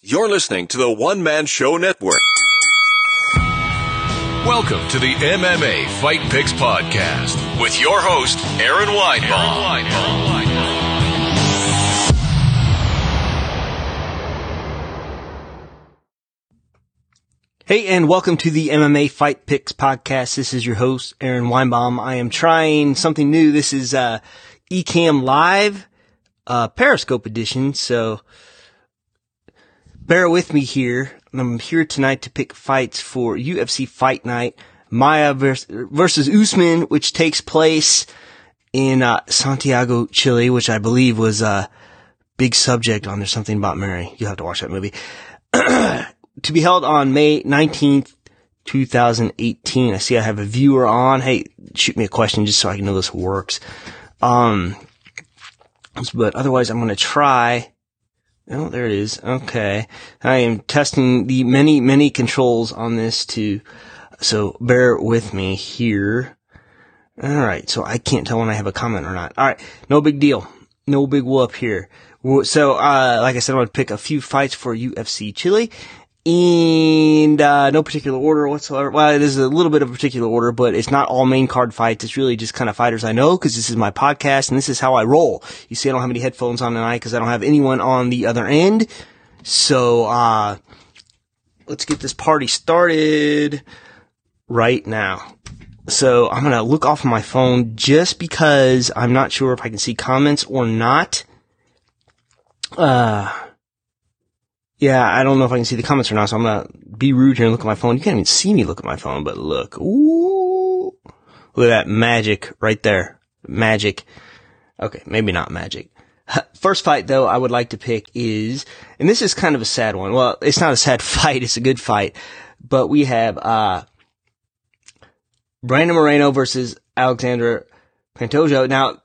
You're listening to the One Man Show Network. Welcome to the MMA Fight Picks Podcast with your host, Aaron Weinbaum. Hey, and welcome to the MMA Fight Picks podcast. This is your host, Aaron Weinbaum. I am trying something new. This is, uh, Ecamm Live, uh, Periscope edition. So bear with me here. I'm here tonight to pick fights for UFC Fight Night, Maia versus Usman, which takes place in, uh, Santiago, Chile, which I believe was, a big subject on There's Something About Mary. You'll have to watch that movie. to be held on May 19th, 2018. I see I have a viewer on. Hey, shoot me a question just so I can know this works. Um, but otherwise I'm going to try. Oh, there it is. Okay. I am testing the many, many controls on this too. So bear with me here. All right. So I can't tell when I have a comment or not. All right. No big deal. No big whoop here. So, uh, like I said, I'm going to pick a few fights for UFC Chile and uh, no particular order whatsoever. Well, there's a little bit of a particular order, but it's not all main card fights. It's really just kind of fighters I know because this is my podcast and this is how I roll. You see, I don't have any headphones on tonight because I don't have anyone on the other end. So, uh, let's get this party started right now. So I'm gonna look off of my phone just because I'm not sure if I can see comments or not. Uh, yeah, I don't know if I can see the comments or not, so I'm gonna be rude here and look at my phone. You can't even see me look at my phone, but look. Ooh. Look at that magic right there. Magic. Okay, maybe not magic. First fight though I would like to pick is, and this is kind of a sad one. Well, it's not a sad fight, it's a good fight. But we have, uh, Brandon Moreno versus Alexander Pantoja. Now,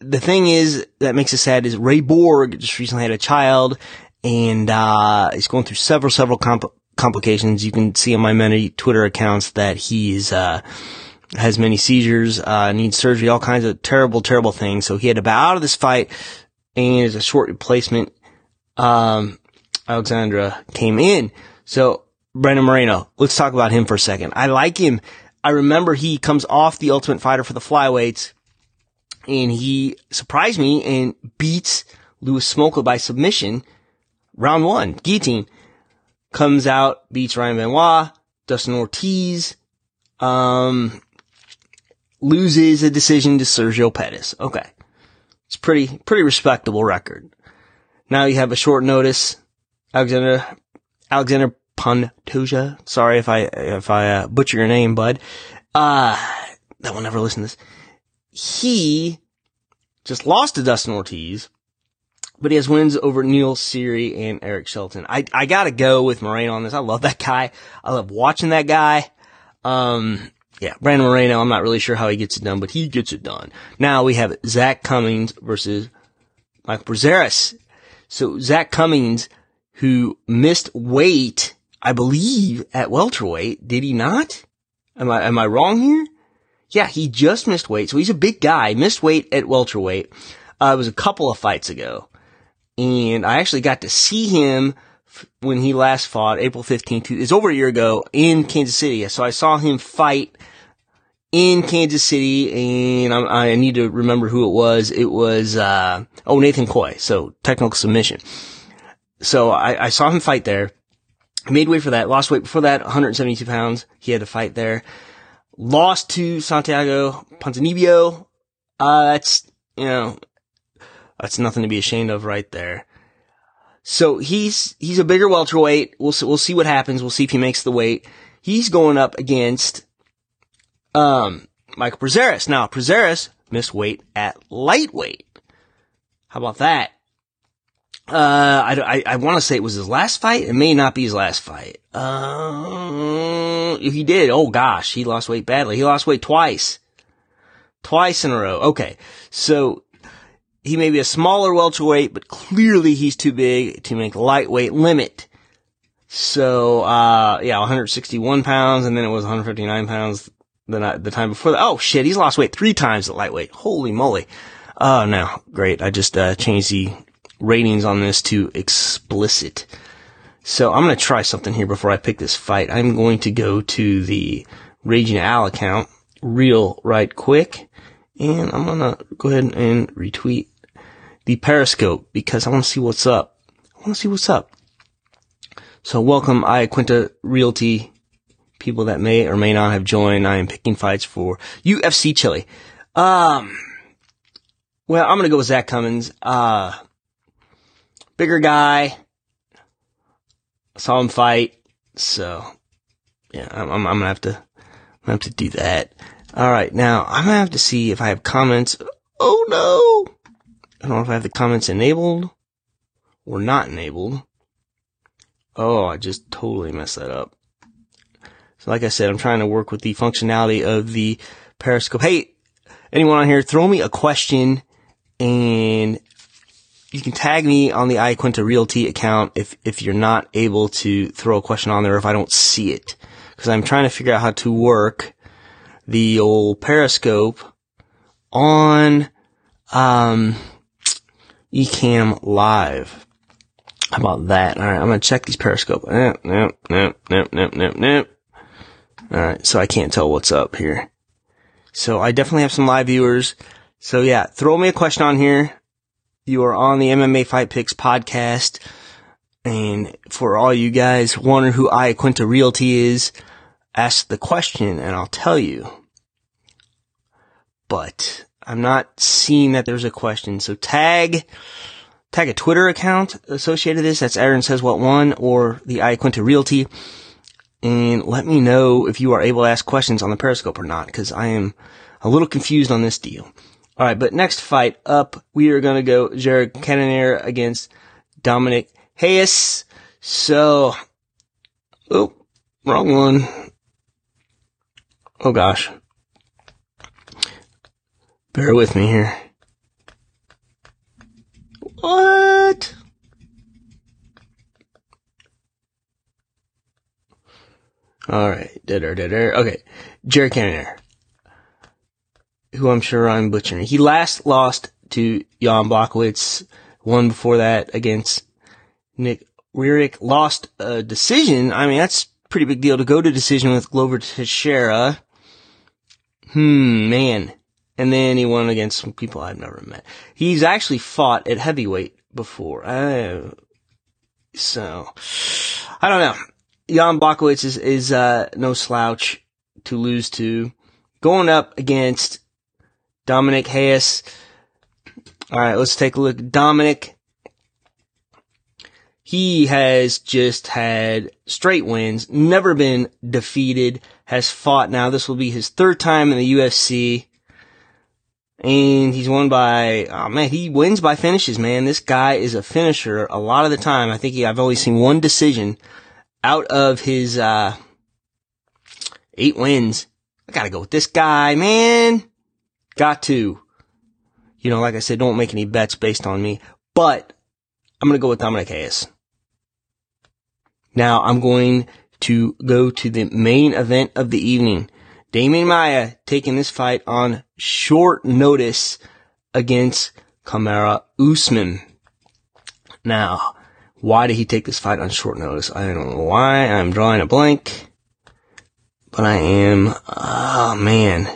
the thing is that makes it sad is Ray Borg just recently had a child and uh, he's going through several several comp- complications. You can see on my many Twitter accounts that he's uh, has many seizures, uh, needs surgery, all kinds of terrible terrible things. So he had to bow out of this fight, and as a short replacement, um, Alexandra came in. So Brandon Moreno, let's talk about him for a second. I like him. I remember he comes off the Ultimate Fighter for the flyweights, and he surprised me and beats Louis Smolka by submission round one, guillotine, comes out, beats Ryan Benoit, Dustin Ortiz, um, loses a decision to Sergio Pettis. Okay. It's pretty, pretty respectable record. Now you have a short notice. Alexander, Alexander Pantoja. Sorry if I, if I uh, butcher your name, bud. Uh, that will never listen to this. He just lost to Dustin Ortiz but he has wins over Neil Seery and Eric Shelton. I, I gotta go with Moreno on this. I love that guy. I love watching that guy. Um, yeah, Brandon Moreno, I'm not really sure how he gets it done, but he gets it done. Now we have Zak Cummings versus Michael Prazeres. So Zak Cummings, who missed weight, I believe, at welterweight, did he not? Am I, am I wrong here? Yeah, he just missed weight. So he's a big guy, missed weight at welterweight. Uh, it was a couple of fights ago and I actually got to see him when he last fought, April 15th. It's over a year ago in Kansas City. So I saw him fight in Kansas City, and I, I need to remember who it was. It was, uh, oh, Nathan Coy. So technical submission. So I, I saw him fight there. Made weight for that. Lost weight before that, 172 pounds. He had to fight there. Lost to Santiago Ponzinibbio. Uh, that's, you know, that's nothing to be ashamed of right there. So he's, he's a bigger welterweight. We'll see, we'll see what happens. We'll see if he makes the weight. He's going up against, um, Michael Prazeres. Now, Prazeres missed weight at lightweight. How about that? Uh, I, I, I want to say it was his last fight. It may not be his last fight. Uh, he did, oh gosh, he lost weight badly. He lost weight twice. Twice in a row. Okay. So he may be a smaller welterweight, but clearly he's too big to make lightweight limit. So, uh, yeah, 161 pounds, and then it was 159 pounds the, the time before that. Oh shit, he's lost weight three times at lightweight. Holy moly. Oh no, great. I just, uh, changed the ratings on this to explicit. So I'm to try something here before I pick this fight. I'm going to go to the Raging Al account real right quick. And I'm to go ahead and retweet the Periscope because I want to see what's up. I want to see what's up. So welcome Iaquinta Realty people that may or may not have joined. I am picking fights for UFC Chile. Um, well, I'm to go with Zak Cummings. Uh, bigger guy. Saw him fight. So, yeah, I'm, I'm, I'm to have to, I'm gonna have to do that. All right. Now I'm to have to see if I have comments. Oh no. I don't know if I have the comments enabled or not enabled. Oh, I just totally messed that up. So like I said, I'm trying to work with the functionality of the Periscope. Hey, anyone on here, throw me a question and you can tag me on the Iaquinta Realty account if, if you're not able to throw a question on there if I don't see it. Cause I'm trying to figure out how to work the old Periscope on, um, Live. How about that? All right, I'm gonna check these Periscope. Nope, nope, nope, nope, nope, nope, nope. Alright, so I can't tell what's up here. So I definitely have some live viewers. So yeah, throw me a question on here. You are on the MMA Fight Picks podcast. And for all you guys wondering who Iaquinta Realty is, ask the question and I'll tell you. But I'm not seeing that there's a question. So tag, tag a Twitter account associated with this. That's Aaron says what one or the Iaquinta Realty and let me know if you are able to ask questions on the Periscope or not, because I am a little confused on this deal. All right, but next fight up, we are going to go Jared Cannonier against Dominick Reyes. So, oh, wrong one. Oh gosh. Bear with me here. What? Alright, deader, deader. Okay, Jared Cannonier, who I'm sure I'm butchering. He last lost to Jan Blachowicz, one before that against Nick Weirich. Lost a decision. I mean, that's pretty big deal to go to decision with Glover Teixeira. Hmm, man. And then he won against some people I've never met. He's actually fought at heavyweight before. Uh, so, I don't know. Jan Blachowicz is, is uh, no slouch to lose to. Going up against Dominick Reyes. All right, let's take a look. Dominick, he has just had straight wins, never been defeated, has fought now. This will be his third time in the UFC. And he's won by, oh man, he wins by finishes, man. This guy is a finisher a lot of the time. I think he, I've only seen one decision out of his uh, eight wins, I gotta go with this guy, man. Got to. You know, like I said, don't make any bets based on me, but I'm gonna go with Dominick Reyes. Now I'm going to go to the main event of the evening. Demian Maia taking this fight on short notice against Kamaru Usman. Now, why did he take this fight on short notice? I don't know why. I'm drawing a blank. But I am, oh man.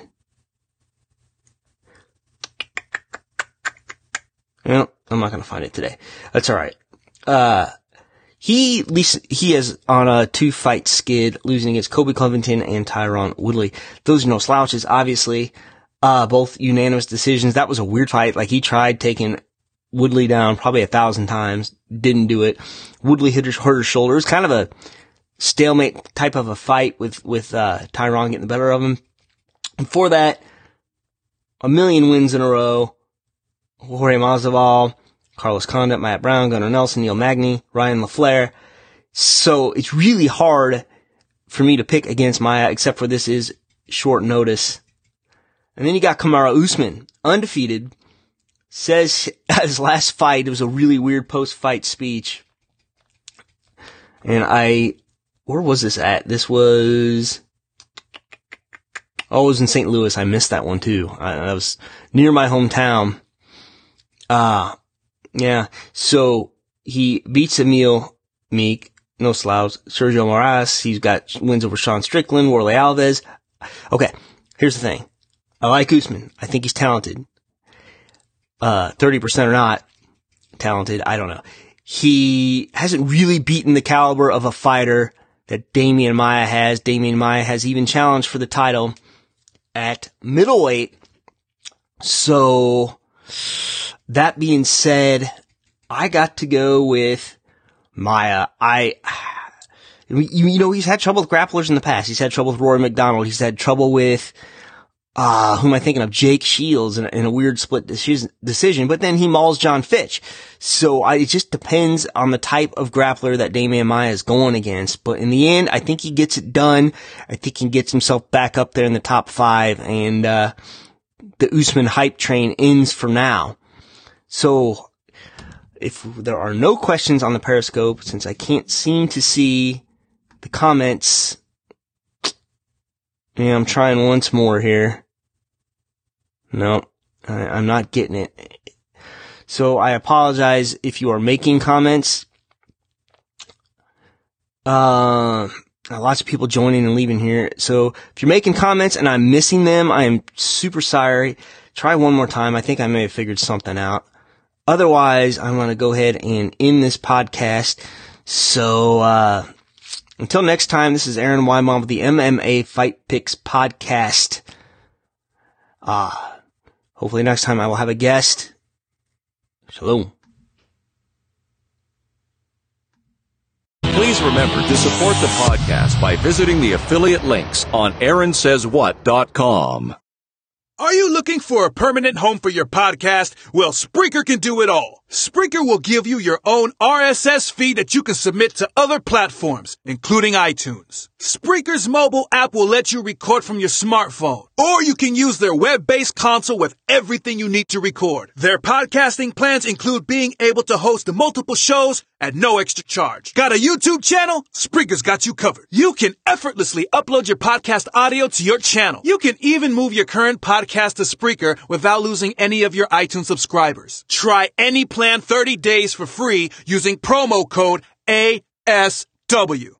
Well, I'm not gonna find it today. That's alright. Uh, he, he is on a two fight skid, losing against Colby Covington and Tyron Woodley. Those are no slouches, obviously. Uh, both unanimous decisions. That was a weird fight. Like he tried taking Woodley down probably a thousand times, didn't do it. Woodley hit his, hurt his shoulder. It was kind of a stalemate type of a fight with, with, uh, Tyron getting the better of him. Before that, a million wins in a row. Jorge Masvidal, Carlos Condit, Matt Brown, Gunnar Nelson, Neil Magny, Ryan LaFlare. So it's really hard for me to pick against Maia, except for this is short notice. And then you got Kamaru Usman, undefeated, says at his last fight, it was a really weird post-fight speech. And I, where was this at? This was, oh, it was in St. Louis. I missed that one too. I, was near my hometown. Uh, yeah. So he beats Emil Meek, no slouch. Sergio Moraes, he's got wins over Sean Strickland, Warlley Alves. Okay, here's the thing. I like Usman. I think he's talented. Uh, 30% or not talented, I don't know. He hasn't really beaten the caliber of a fighter that Demian Maia has. Demian Maia has even challenged for the title at middleweight. So, that being said, I got to go with Maia. I, you, know, he's had trouble with grapplers in the past. He's had trouble with Rory MacDonald. He's had trouble with, uh, who am I thinking of? Jake Shields in, in a weird split decision, but then he mauls John Fitch. So I, it just depends on the type of grappler that Demian Maia is going against. But in the end, I think he gets it done. I think he gets himself back up there in the top five and, uh, the Usman hype train ends for now. So if there are no questions on the Periscope, since I can't seem to see the comments, yeah, I'm trying once more here. No, I, am not getting it. So I apologize if you are making comments. Uh, lots of people joining and leaving here. So if you're making comments and I'm missing them, I am super sorry. Try one more time. I think I may have figured something out. Otherwise, I'm going to go ahead and end this podcast. So, uh, until next time, this is Aaron Weinbaum with the MMA Fight Picks podcast. Uh, hopefully next time I will have a guest. Shalom. Please remember to support the podcast by visiting the affiliate links on aaronsayswhat.com. Are you looking for a permanent home for your podcast? Well, Spreaker can do it all. Spreaker will give you your own RSS feed that you can submit to other platforms, including iTunes. Spreaker's mobile app will let you record from your smartphone, or you can use their web-based console with everything you need to record. Their podcasting plans include being able to host multiple shows at no extra charge. Got a YouTube channel? Spreaker's got you covered. You can effortlessly upload your podcast audio to your channel. You can even move your current podcast to Spreaker without losing any of your iTunes subscribers. Try any plan 30 days for free using promo code ASW.